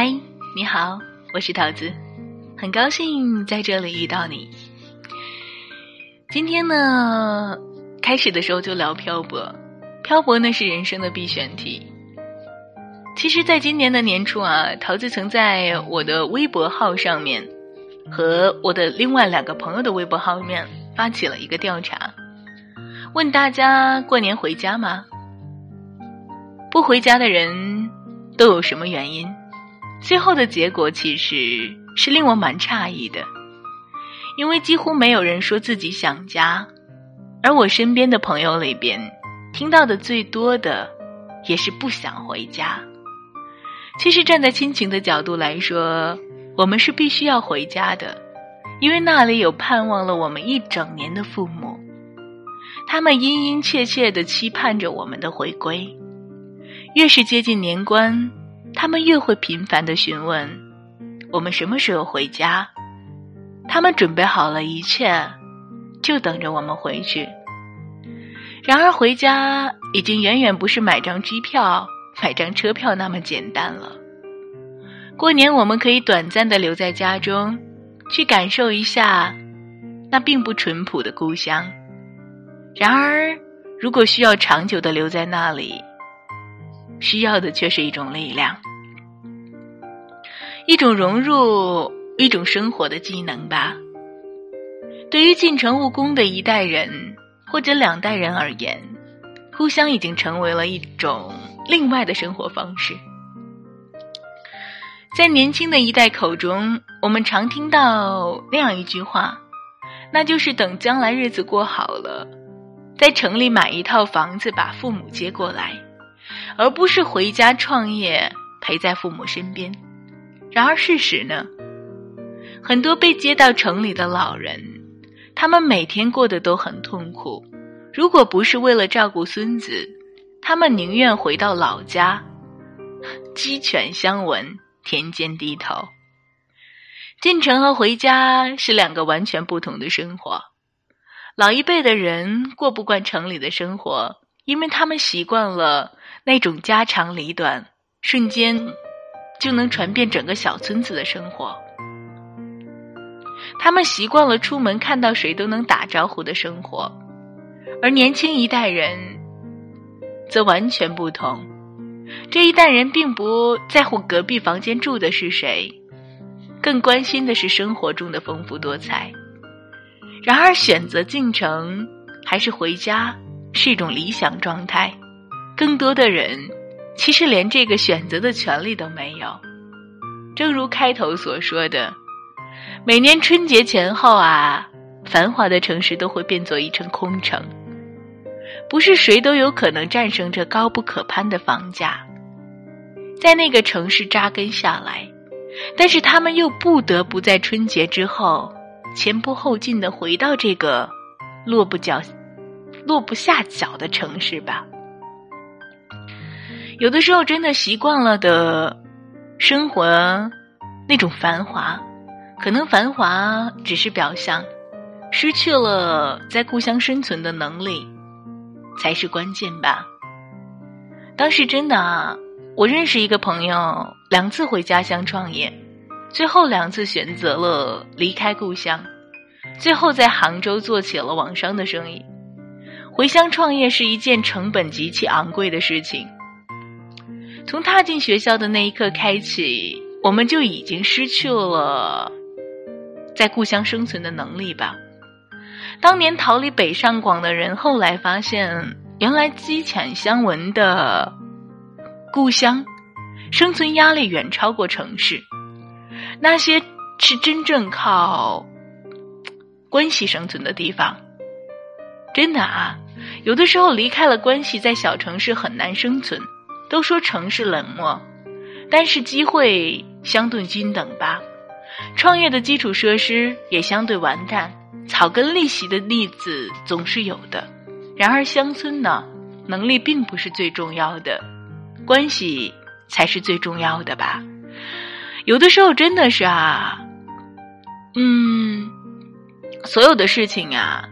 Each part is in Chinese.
嗨，你好，我是桃子，很高兴在这里遇到你。今天呢，开始的时候就聊漂泊，漂泊呢是人生的必选题。其实，在今年的年初啊，桃子曾在我的微博号上面和我的另外两个朋友的微博号里面发起了一个调查，问大家过年回家吗？不回家的人都有什么原因？最后的结果其实是令我蛮诧异的，因为几乎没有人说自己想家，而我身边的朋友里边听到的最多的也是不想回家。其实站在亲情的角度来说，我们是必须要回家的，因为那里有盼望了我们一整年的父母，他们殷殷切切的期盼着我们的回归。越是接近年关，他们越会频繁的询问我们什么时候回家。他们准备好了一切，就等着我们回去。然而回家已经远远不是买张机票。买张车票那么简单了。过年我们可以短暂的留在家中，去感受一下那并不淳朴的故乡。然而，如果需要长久的留在那里，需要的却是一种力量，一种融入，一种生活的技能吧。对于进城务工的一代人或者两代人而言，故乡已经成为了一种。另外的生活方式，在年轻的一代口中，我们常听到那样一句话，那就是等将来日子过好了，在城里买一套房子，把父母接过来，而不是回家创业，陪在父母身边。然而事实呢？很多被接到城里的老人，他们每天过得都很痛苦，如果不是为了照顾孙子。他们宁愿回到老家，鸡犬相闻，田间低头。进城和回家是两个完全不同的生活。老一辈的人过不惯城里的生活，因为他们习惯了那种家长里短、瞬间就能传遍整个小村子的生活。他们习惯了出门看到谁都能打招呼的生活，而年轻一代人。则完全不同。这一代人并不在乎隔壁房间住的是谁，更关心的是生活中的丰富多彩。然而，选择进城还是回家是一种理想状态。更多的人其实连这个选择的权利都没有。正如开头所说的，每年春节前后啊，繁华的城市都会变作一城空城。不是谁都有可能战胜这高不可攀的房价，在那个城市扎根下来，但是他们又不得不在春节之后前仆后继的回到这个落不脚、落不下脚的城市吧。有的时候真的习惯了的生活那种繁华，可能繁华只是表象，失去了在故乡生存的能力。才是关键吧。当时真的啊，我认识一个朋友，两次回家乡创业，最后两次选择了离开故乡，最后在杭州做起了网商的生意。回乡创业是一件成本极其昂贵的事情。从踏进学校的那一刻开启，我们就已经失去了在故乡生存的能力吧。当年逃离北上广的人，后来发现，原来鸡犬相闻的故乡，生存压力远超过城市。那些是真正靠关系生存的地方。真的啊，有的时候离开了关系，在小城市很难生存。都说城市冷漠，但是机会相对均等吧。创业的基础设施也相对完善。草根逆袭的例子总是有的，然而乡村呢，能力并不是最重要的，关系才是最重要的吧。有的时候真的是啊，嗯，所有的事情啊，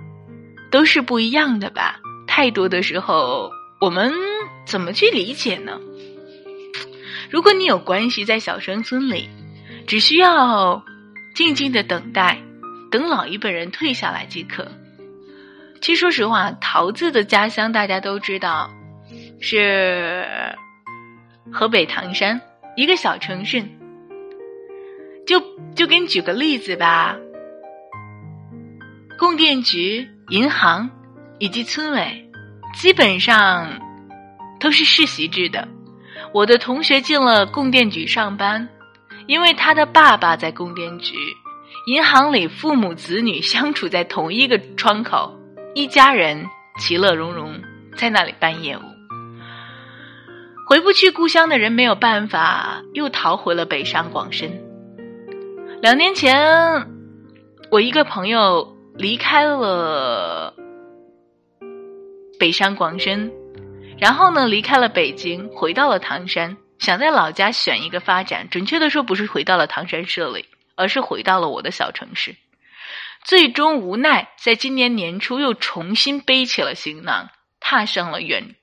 都是不一样的吧。太多的时候，我们怎么去理解呢？如果你有关系在小山村里，只需要静静的等待，等老一辈人退下来即可。其实说实话，桃子的家乡大家都知道，是河北唐山一个小城市。就就给你举个例子吧，供电局、银行以及村委，基本上都是世袭制的。我的同学进了供电局上班，因为他的爸爸在供电局。银行里父母子女相处在同一个窗口，一家人其乐融融，在那里办业务。回不去故乡的人没有办法，又逃回了北上广深。两年前，我一个朋友离开了北上广深，然后呢，离开了北京，回到了唐山，想在老家选一个发展。准确的说，不是回到了唐山市里，而是回到了我的小城市。最终无奈，在今年年初又重新背起了行囊，踏上了远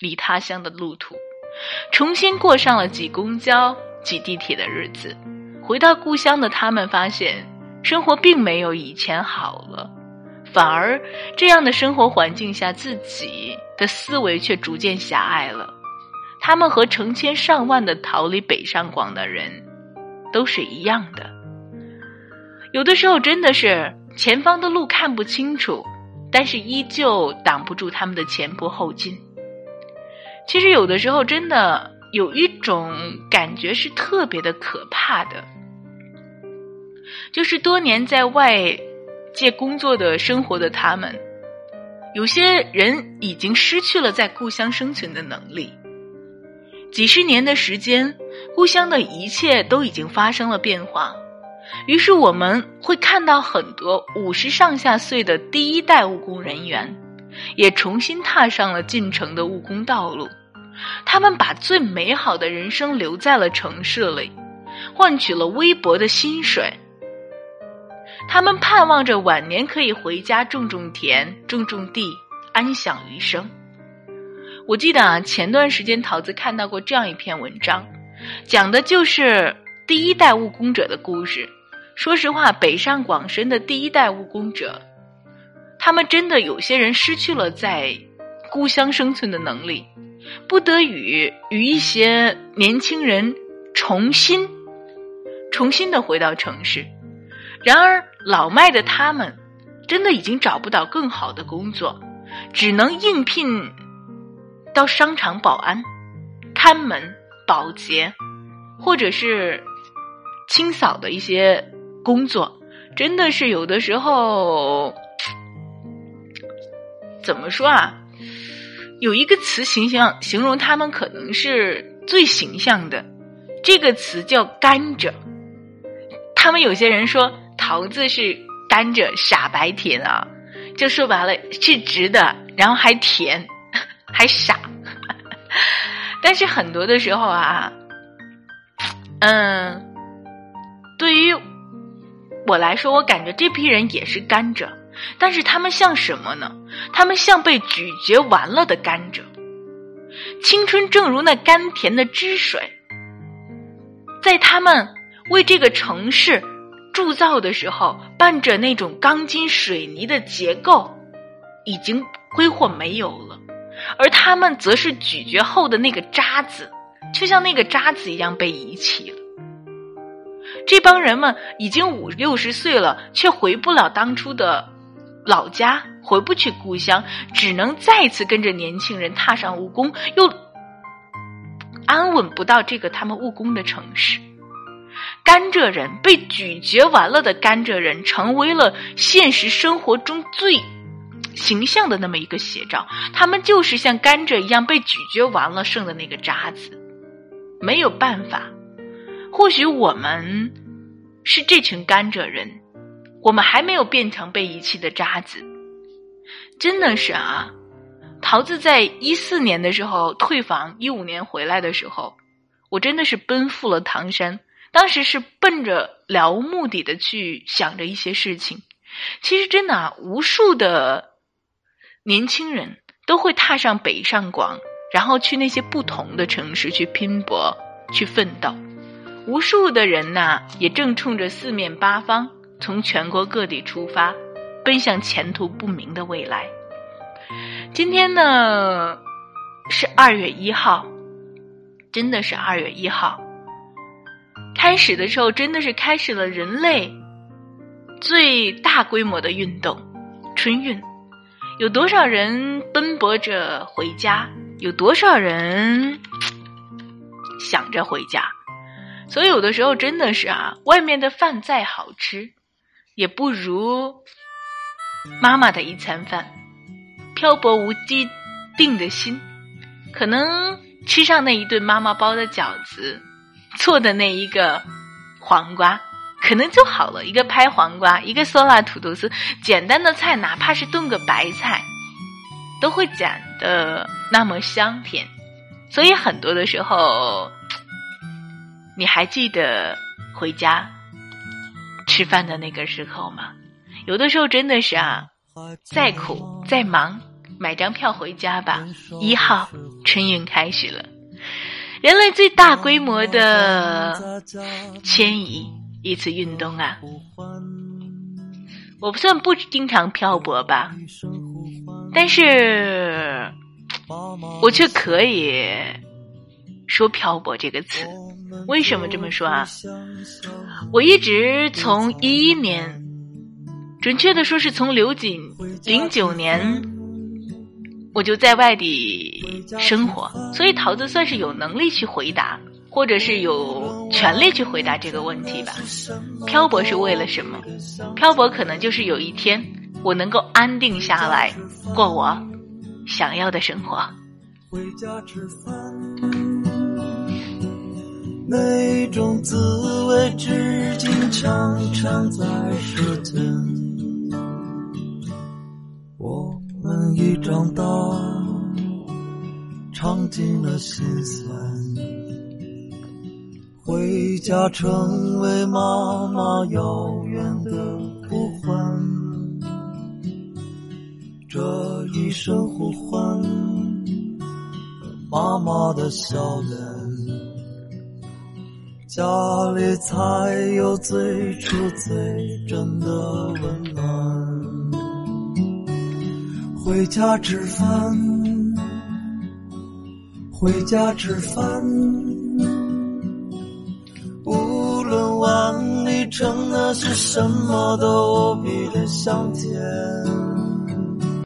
离他乡的路途，重新过上了挤公交、挤地铁的日子。回到故乡的他们发现，生活并没有以前好了，反而这样的生活环境下，自己的思维却逐渐狭隘了。他们和成千上万的逃离北上广的人都是一样的。有的时候真的是前方的路看不清楚，但是依旧挡不住他们的前仆后进。其实有的时候真的有一种感觉是特别的可怕的。就是多年在外借工作的生活的他们，有些人已经失去了在故乡生存的能力。几十年的时间，故乡的一切都已经发生了变化。于是我们会看到很多五十上下岁的第一代务工人员，也重新踏上了进城的务工道路。他们把最美好的人生留在了城市里，换取了微薄的薪水。他们盼望着晚年可以回家种种田、种种地，安享余生。我记得啊，前段时间桃子看到过这样一篇文章，讲的就是第一代务工者的故事。说实话，北上广深的第一代务工者，他们真的有些人失去了在故乡生存的能力，不得已与一些年轻人重新、重新的回到城市。然而，老迈的他们真的已经找不到更好的工作，只能应聘到商场保安、看门、保洁，或者是清扫的一些工作。真的是有的时候，怎么说啊？有一个词形象形容他们，可能是最形象的。这个词叫“甘蔗”。他们有些人说。桃子是甘蔗傻白甜啊，就说白了是直的，然后还甜，还傻。但是很多的时候啊，嗯，对于我来说，我感觉这批人也是甘蔗，但是他们像什么呢？他们像被咀嚼完了的甘蔗。青春正如那甘甜的汁水，在他们为这个城市。铸造的时候，伴着那种钢筋水泥的结构，已经挥霍没有了，而他们则是咀嚼后的那个渣子，就像那个渣子一样被遗弃了。这帮人们已经五六十岁了，却回不了当初的老家，回不去故乡，只能再次跟着年轻人踏上务工，又安稳不到这个他们务工的城市。甘蔗人被咀嚼完了的甘蔗人，成为了现实生活中最形象的那么一个写照。他们就是像甘蔗一样被咀嚼完了剩的那个渣子，没有办法。或许我们是这群甘蔗人，我们还没有变成被遗弃的渣子。真的是啊，桃子在一四年的时候退房，一五年回来的时候，我真的是奔赴了唐山。当时是奔着了无目的的去想着一些事情，其实真的啊，无数的年轻人都会踏上北上广，然后去那些不同的城市去拼搏，去奋斗。无数的人呐，也正冲着四面八方，从全国各地出发，奔向前途不明的未来。今天呢，是二月一号，真的是二月一号。开始的时候，真的是开始了人类最大规模的运动——春运。有多少人奔波着回家？有多少人想着回家？所以有的时候真的是啊，外面的饭再好吃，也不如妈妈的一餐饭。漂泊无既定的心，可能吃上那一顿妈妈包的饺子，做的那一个黄瓜，可能就好了。一个拍黄瓜，一个酸辣土豆丝，简单的菜，哪怕是炖个白菜，都会讲的那么香甜。所以很多的时候。你还记得回家吃饭的那个时候吗？有的时候真的是啊，再苦再忙，买张票回家吧。一号春运开始了，人类最大规模的迁移一次运动啊！我不算不经常漂泊吧，但是我却可以说漂泊这个词。为什么这么说啊？我一直从一一年，准确的说是从刘瑾零九年，我就在外地生活，所以桃子算是有能力去回答，或者是有权利去回答这个问题吧。漂泊是为了什么？漂泊可能就是有一天我能够安定下来，过我想要的生活。回家吃饭。那种滋味，至今常常在舌尖。长大，尝尽了心酸。回家成为妈妈遥远的呼唤，这一声呼唤，妈妈的笑脸。家里才有最初最真的温暖。回家吃饭，回家吃饭。无论碗里盛的是什么，都无比的香甜。